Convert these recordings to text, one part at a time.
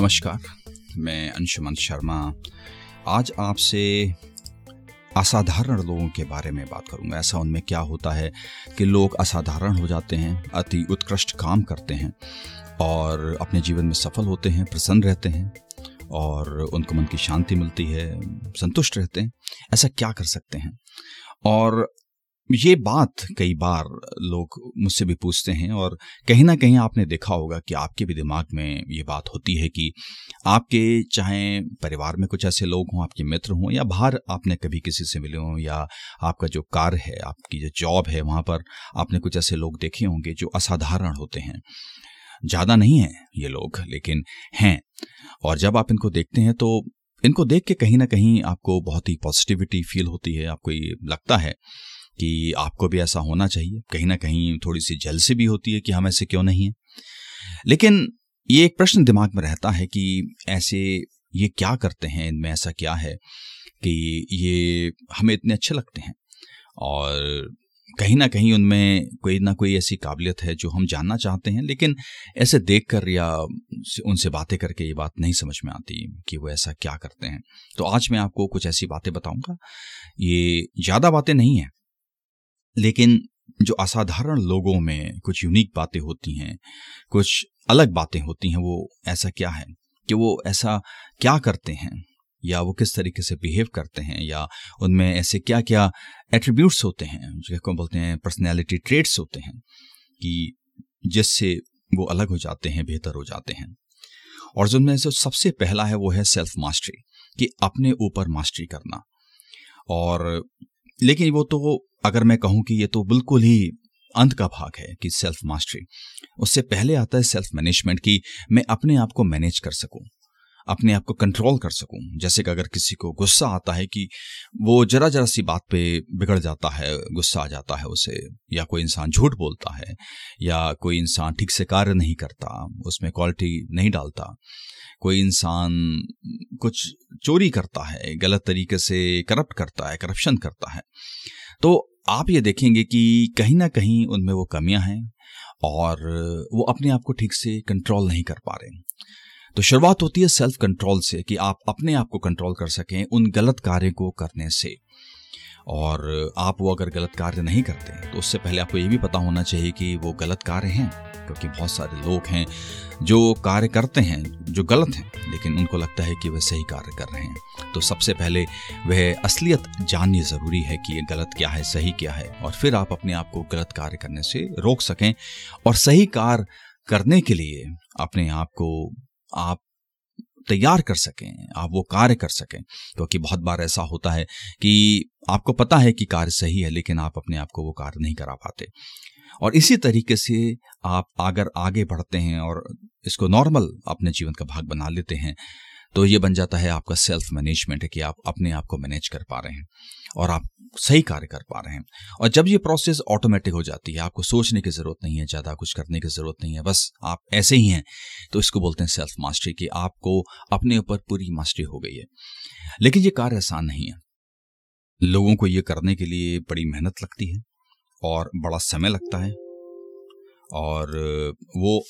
नमस्कार, मैं अंशुमन शर्मा। आज आपसे असाधारण लोगों के बारे में बात करूँगा। ऐसा उनमें क्या होता है कि लोग असाधारण हो जाते हैं, अति उत्कृष्ट काम करते हैं और अपने जीवन में सफल होते हैं, प्रसन्न रहते हैं और उनको मन की शांति मिलती है, संतुष्ट रहते हैं। ऐसा क्या कर सकते हैं? और ये बात कई बार लोग मुझसे भी पूछते हैं और कहीं ना कहीं आपने देखा होगा कि आपके भी दिमाग में ये बात होती है कि आपके चाहे परिवार में कुछ ऐसे लोग हों, आपके मित्र हों या बाहर आपने कभी किसी से मिले हों या आपका जो कार्य है, आपकी जो जॉब है, वहाँ पर आपने कुछ ऐसे लोग देखे होंगे जो असाधारण होते हैं। ज़्यादा नहीं है ये लोग, लेकिन हैं। और जब आप इनको देखते हैं तो इनको देख के कहीं ना कहीं आपको बहुत ही पॉजिटिविटी फील होती है, आपको ये लगता है। कि आपको भी ऐसा होना चाहिए। कहीं ना कहीं थोड़ी सी जलसी भी होती है कि हम ऐसे क्यों नहीं हैं। लेकिन ये एक प्रश्न दिमाग में रहता है कि ऐसे ये क्या करते हैं? इनमें ऐसा क्या है कि ये हमें इतने अच्छे लगते हैं? और कहीं ना कहीं उनमें कोई ना कोई ऐसी काबिलियत है जो हम जानना चाहते हैं, लेकिन ऐसे देख कर या उनसे बातें करके ये बात नहीं समझ में आती कि वो ऐसा क्या करते हैं। तो आज मैं आपको कुछ ऐसी बातें बताऊँगा। ये ज़्यादा बातें नहीं हैं। लेकिन जो असाधारण लोगों में कुछ यूनिक बातें होती हैं, कुछ अलग बातें होती हैं, वो ऐसा क्या है? कि वो ऐसा क्या करते हैं? या वो किस तरीके से बिहेव करते हैं? या उनमें ऐसे क्या क्या एट्रीब्यूट्स होते हैं? जिसको बोलते हैं पर्सनैलिटी ट्रेट्स होते हैं, कि जिससे वो अलग हो जाते हैं, बेहतर हो जाते हैं। और जो उनमें से सबसे पहला है, वो है सेल्फ मास्टरी कि अपने ऊपर मास्टरी करना। और लेकिन वो तो अगर मैं कहूँ कि ये तो बिल्कुल ही अंत का भाग है कि सेल्फ मास्टरी उससे पहले आता है सेल्फ मैनेजमेंट कि मैं अपने आप को मैनेज कर सकूँ, अपने आप को कंट्रोल कर सकूँ। जैसे कि अगर किसी को गुस्सा आता है कि वो जरा जरा सी बात पे बिगड़ जाता है, गुस्सा आ जाता है उसे, या कोई इंसान झूठ बोलता है, या कोई इंसान ठीक से कार्य नहीं करता, उसमें क्वालिटी नहीं डालता, कोई इंसान कुछ चोरी करता है, गलत तरीके से करप्ट करता है करप्शन करता है तो आप ये देखेंगे कि कहीं ना कहीं उनमें वो कमियाँ हैं और वो अपने आप को ठीक से कंट्रोल नहीं कर पा रहे। तो शुरुआत होती है सेल्फ कंट्रोल से कि आप अपने आप को कंट्रोल कर सकें उन गलत कार्य को करने से। और आप वो अगर गलत कार्य नहीं करते तो उससे पहले आपको ये भी पता होना चाहिए कि वो गलत कार्य हैं, क्योंकि बहुत सारे लोग हैं जो कार्य करते हैं, जो गलत हैं, लेकिन उनको लगता है कि वह सही कार्य कर रहे हैं। तो सबसे पहले वह असलियत जाननी ज़रूरी है कि ये गलत क्या है, सही क्या है, और फिर आप अपने आप को गलत कार्य करने से रोक सकें। और सही कार्य करने के लिए अपने आप को आप तैयार कर सकें, आप वो कार्य कर सकें। क्योंकि तो बहुत बार ऐसा होता है कि आपको पता है कि कार्य सही है, लेकिन आप अपने आप को वो कार्य नहीं करा पाते। और इसी तरीके से आप अगर आगे बढ़ते हैं और इसको नॉर्मल अपने जीवन का भाग बना लेते हैं तो ये बन जाता है आपका सेल्फ मैनेजमेंट है कि आप अपने आप को मैनेज कर पा रहे हैं और आप सही कार्य कर पा रहे हैं। और जब ये प्रोसेस ऑटोमेटिक हो जाती है, आपको सोचने की ज़रूरत नहीं है, ज़्यादा कुछ करने की ज़रूरत नहीं है, बस आप ऐसे ही हैं तो इसको बोलते हैं सेल्फ मास्टरी कि आपको अपने ऊपर पूरी मास्टरी हो गई है। लेकिन ये कार्य आसान नहीं है। लोगों को ये करने के लिए बड़ी मेहनत लगती है और बड़ा समय लगता है। और वो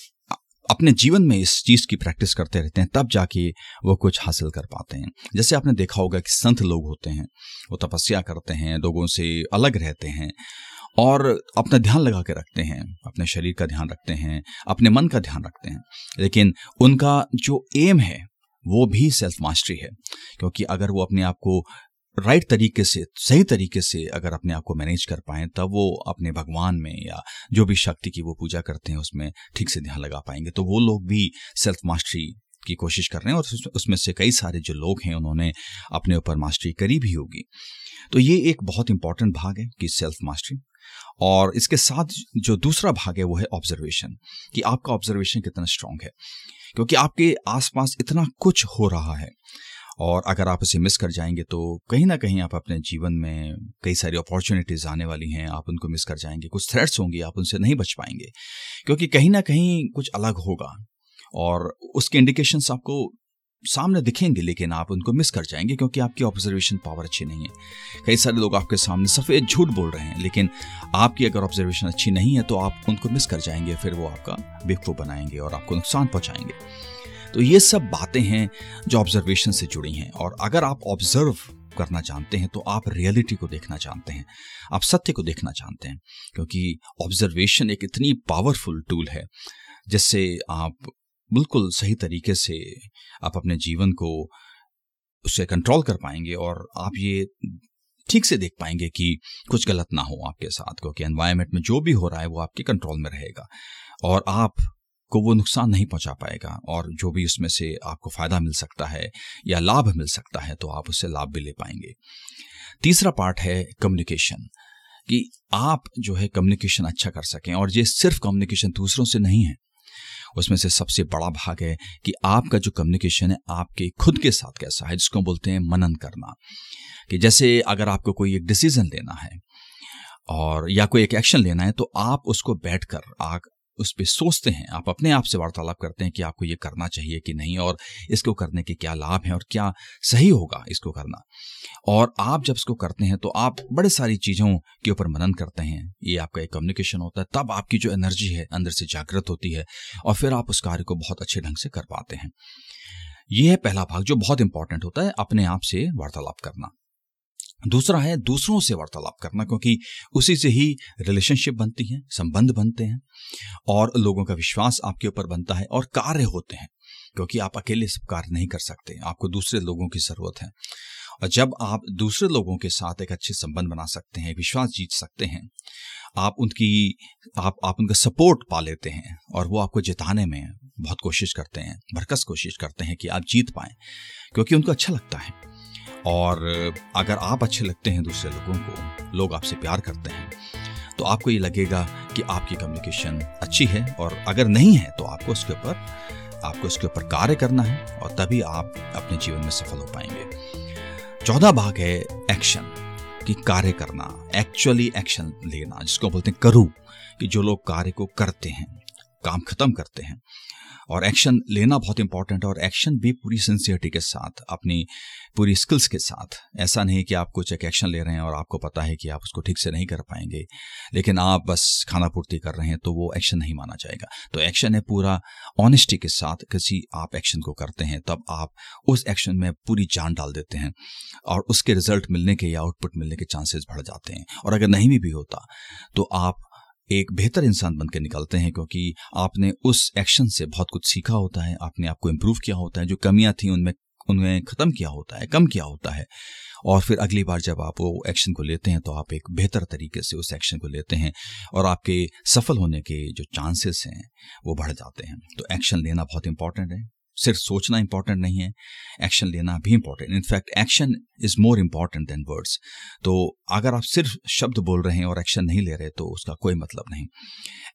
अपने जीवन में इस चीज़ की प्रैक्टिस करते रहते हैं, तब जाके वो कुछ हासिल कर पाते हैं। जैसे आपने देखा होगा कि संत लोग होते हैं, वो तपस्या करते हैं, लोगों से अलग रहते हैं और अपना ध्यान लगा के रखते हैं, अपने शरीर का ध्यान रखते हैं, अपने मन का ध्यान रखते हैं। लेकिन उनका जो एम है, वो भी सेल्फ मास्टरी है। क्योंकि अगर वो अपने आप को राइट तरीके से, सही तरीके से अगर अपने आप को मैनेज कर पाए, तब वो अपने भगवान में या जो भी शक्ति की वो पूजा करते हैं, उसमें ठीक से ध्यान लगा पाएँगे। तो वो लोग भी सेल्फ मास्टरी की कोशिश कर रहे हैं और उसमें से कई सारे जो लोग हैं, उन्होंने अपने ऊपर मास्टरी करी भी होगी। तो ये एक बहुत इंपॉर्टेंट भाग है कि सेल्फ मास्टरी और इसके साथ जो दूसरा भाग है, वो है ऑब्जर्वेशन कि आपका ऑब्जर्वेशन कितना स्ट्रांग है। क्योंकि आपके आसपास इतना कुछ हो रहा है। और अगर आप इसे मिस कर जाएँगे तो कहीं ना कहीं आप अपने जीवन में कई सारी अपॉर्चुनिटीज़ आने वाली हैं। आप उनको मिस कर जाएँगे। कुछ थ्रेट्स होंगे, आप उनसे नहीं बच पाएँगे। क्योंकि कहीं ना कहीं कुछ अलग होगा और उसके इंडिकेशंस आपको सामने दिखेंगे, लेकिन आप उनको मिस कर जाएँगे क्योंकि आपकी ऑब्जर्वेशन पावर अच्छी नहीं है। कई सारे लोग आपके सामने सफ़ेद झूठ बोल रहे हैं, लेकिन आपकी अगर ऑब्जर्वेशन अच्छी नहीं है तो आप उनको मिस कर जाएँगे, फिर वो आपका बेवकूफ़ बनाएँगे और आपको नुकसान पहुंचाएँगे। तो ये सब बातें हैं जो ऑब्जर्वेशन से जुड़ी हैं। और अगर आप ऑब्ज़र्व करना जानते हैं तो आप रियलिटी को देखना जानते हैं। आप सत्य को देखना जानते हैं, क्योंकि ऑब्जर्वेशन एक इतनी पावरफुल टूल है, जिससे आप बिल्कुल सही तरीके से आप अपने जीवन को उसे कंट्रोल कर पाएँगे और आप ये ठीक से देख पाएँगे कि कुछ गलत ना हो आपके साथ, क्योंकि एनवायरमेंट में जो भी हो रहा है, वो आपके कंट्रोल में रहेगा। और आप को वो नुकसान नहीं पहुँचा पाएगा और जो भी उसमें से आपको फ़ायदा मिल सकता है या लाभ मिल सकता है तो आप उससे लाभ भी ले पाएँगे। तीसरा पार्ट है कम्युनिकेशन कि आप जो है कम्युनिकेशन अच्छा कर सकें और ये सिर्फ़ कम्युनिकेशन दूसरों से नहीं है। उसमें से सबसे बड़ा भाग है कि आपका जो कम्युनिकेशन है, आपके खुद के साथ कैसा है, जिसको बोलते हैं मनन करना। कि जैसे अगर आपको कोई एक डिसीज़न लेना है और या कोई एक एक्शन लेना है तो आप उसको बैठकर आप उस पर सोचते हैं, आप अपने आप से वार्तालाप करते हैं कि आपको ये करना चाहिए कि नहीं और इसको करने के क्या लाभ हैं और क्या सही होगा इसको करना। और आप जब इसको करते हैं तो आप बड़े सारी चीज़ों के ऊपर मनन करते हैं। ये आपका एक कम्युनिकेशन होता है, तब आपकी जो एनर्जी है अंदर से जागृत होती है और फिर आप उस कार्य को बहुत अच्छे ढंग से कर पाते हैं। यह है पहला भाग जो बहुत इंपॉर्टेंट होता है, अपने आप से वार्तालाप करना। दूसरा है दूसरों से वार्तालाप करना, क्योंकि उसी से ही रिलेशनशिप बनती है, संबंध बनते हैं और लोगों का विश्वास आपके ऊपर बनता है और कार्य होते हैं, क्योंकि आप अकेले सब कार्य नहीं कर सकते, आपको दूसरे लोगों की ज़रूरत है। और जब आप दूसरे लोगों के साथ एक अच्छे संबंध बना सकते हैं विश्वास जीत सकते हैं, आप उनकी, आप आप उनका सपोर्ट पा लेते हैं और वो आपको जिताने में बहुत कोशिश करते हैं, भरकस कोशिश करते हैं कि आप जीत पाएँ, क्योंकि उनको अच्छा लगता है। और अगर आप अच्छे लगते हैं दूसरे लोगों को, लोग आपसे प्यार करते हैं तो आपको ये लगेगा कि आपकी कम्युनिकेशन अच्छी है और अगर नहीं है तो आपको उसके ऊपर, आपको इसके ऊपर कार्य करना है और तभी आप अपने जीवन में सफल हो पाएँगे। चौदह भाग है एक्शन कि कार्य करना एक्चुअली एक्शन लेना, जिसको बोलते हैं करूँ, कि जो लोग कार्य को करते हैं, काम खत्म करते हैं और एक्शन लेना बहुत इंपॉर्टेंट है और एक्शन भी पूरी सिंसियरिटी के साथ अपनी पूरी स्किल्स के साथ। ऐसा नहीं कि आप कुछ एक एक्शन ले रहे हैं और आपको पता है कि आप उसको ठीक से नहीं कर पाएँगे लेकिन आप बस खाना पूर्ति कर रहे हैं तो वो एक्शन नहीं माना जाएगा। तो एक्शन है पूरा ऑनेस्टी के साथ किसी आप एक्शन को करते हैं तब आप उस एक्शन में पूरी जान डाल देते हैं और उसके रिज़ल्ट मिलने के या आउटपुट मिलने के चांसेस बढ़ जाते हैं। और अगर नहीं भी, भी होता तो आप एक बेहतर इंसान बनकर निकलते हैं क्योंकि आपने उस एक्शन से बहुत कुछ सीखा होता है, आपने आपको इम्प्रूव किया होता है, जो कमियाँ थी उनमें उनमें ख़त्म किया होता है, कम किया होता है। और फिर अगली बार जब आप वो एक्शन को लेते हैं तो आप एक बेहतर तरीके से उस एक्शन को लेते हैं और आपके सफल होने के जो चांसेस हैं, वो बढ़ जाते हैं। तो एक्शन लेना बहुत इंपॉर्टेंट है। सिर्फ़ सोचना इंपॉर्टेंट नहीं है एक्शन लेना भी important in fact action is more important than words तो अगर आप सिर्फ़ शब्द बोल रहे हैं और एक्शन नहीं ले रहे तो उसका कोई मतलब नहीं.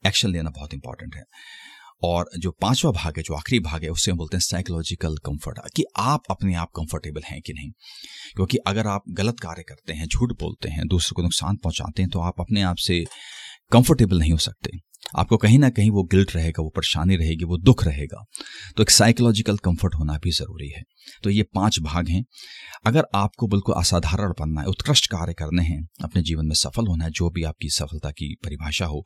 एक्शन लेना बहुत इंपॉर्टेंट है. और जो पांचवा भाग है, जो आखिरी भाग है उससे हम बोलते हैं साइकोलॉजिकल कंफर्ट कि आप अपने आप कंफर्टेबल हैं कि नहीं? क्योंकि अगर आप गलत कार्य करते हैं, झूठ बोलते हैं, दूसरों को नुकसान पहुंचाते हैं तो आप अपने आप से कंफर्टेबल नहीं हो सकते। आपको कहीं ना कहीं वो गिल्ट रहेगा, वो परेशानी रहेगी, वो दुख रहेगा। तो एक साइकोलॉजिकल कंफर्ट होना भी ज़रूरी है। तो ये पाँच भाग हैं। अगर आपको बिल्कुल असाधारण बनना है उत्कृष्ट कार्य करने हैं, अपने जीवन में सफल होना है, जो भी आपकी सफलता की परिभाषा हो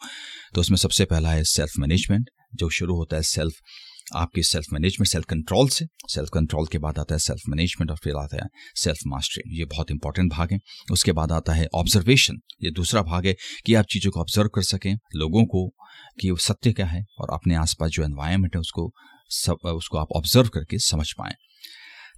तो उसमें सबसे पहला है सेल्फ मैनेजमेंट जो शुरू होता है सेल्फ आपकी सेल्फ मैनेजमेंट सेल्फ कंट्रोल से। सेल्फ कंट्रोल के बाद आता है सेल्फ मैनेजमेंट और फिर आता है सेल्फ मास्टरी ये बहुत इंपॉर्टेंट भाग है। उसके बाद आता है ऑब्जर्वेशन ये दूसरा भाग है कि आप चीज़ों को ऑब्ज़र्व कर सकें, लोगों को कि वो सत्य क्या है और अपने आसपास जो एनवायरमेंट है उसको सब, उसको आप ऑब्ज़र्व करके समझ पाएँ।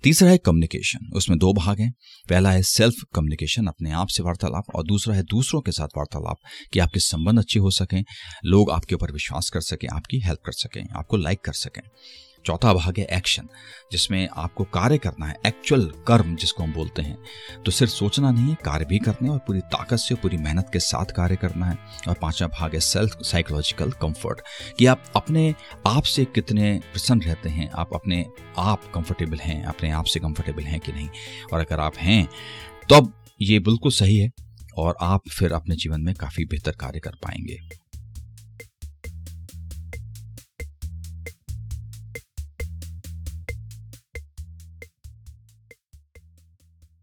तीसरा है कम्युनिकेशन उसमें दो भाग हैं। पहला है सेल्फ कम्युनिकेशन अपने आप से वार्तालाप, और दूसरा है दूसरों के साथ वार्तालाप, कि आपके संबंध अच्छे हो सकें, लोग आपके ऊपर विश्वास कर सकें, आपकी हेल्प कर सकें, आपको लाइक कर सकें। चौथा भाग है एक्शन जिसमें आपको कार्य करना है एक्चुअल कर्म जिसको हम बोलते हैं। तो सिर्फ़ सोचना नहीं है, कार्य भी करने और पूरी ताकत से, पूरी मेहनत के साथ कार्य करना है। और पांचवा भाग है सेल्फ साइकोलॉजिकल कंफर्ट कि आप अपने आप से कितने प्रसन्न रहते हैं, आप अपने आप कंफर्टेबल हैं, अपने आप से कंफर्टेबल हैं कि नहीं। और अगर आप हैं तो ये बिल्कुल सही है और आप फिर अपने जीवन में काफ़ी बेहतर कार्य कर पाएँगे।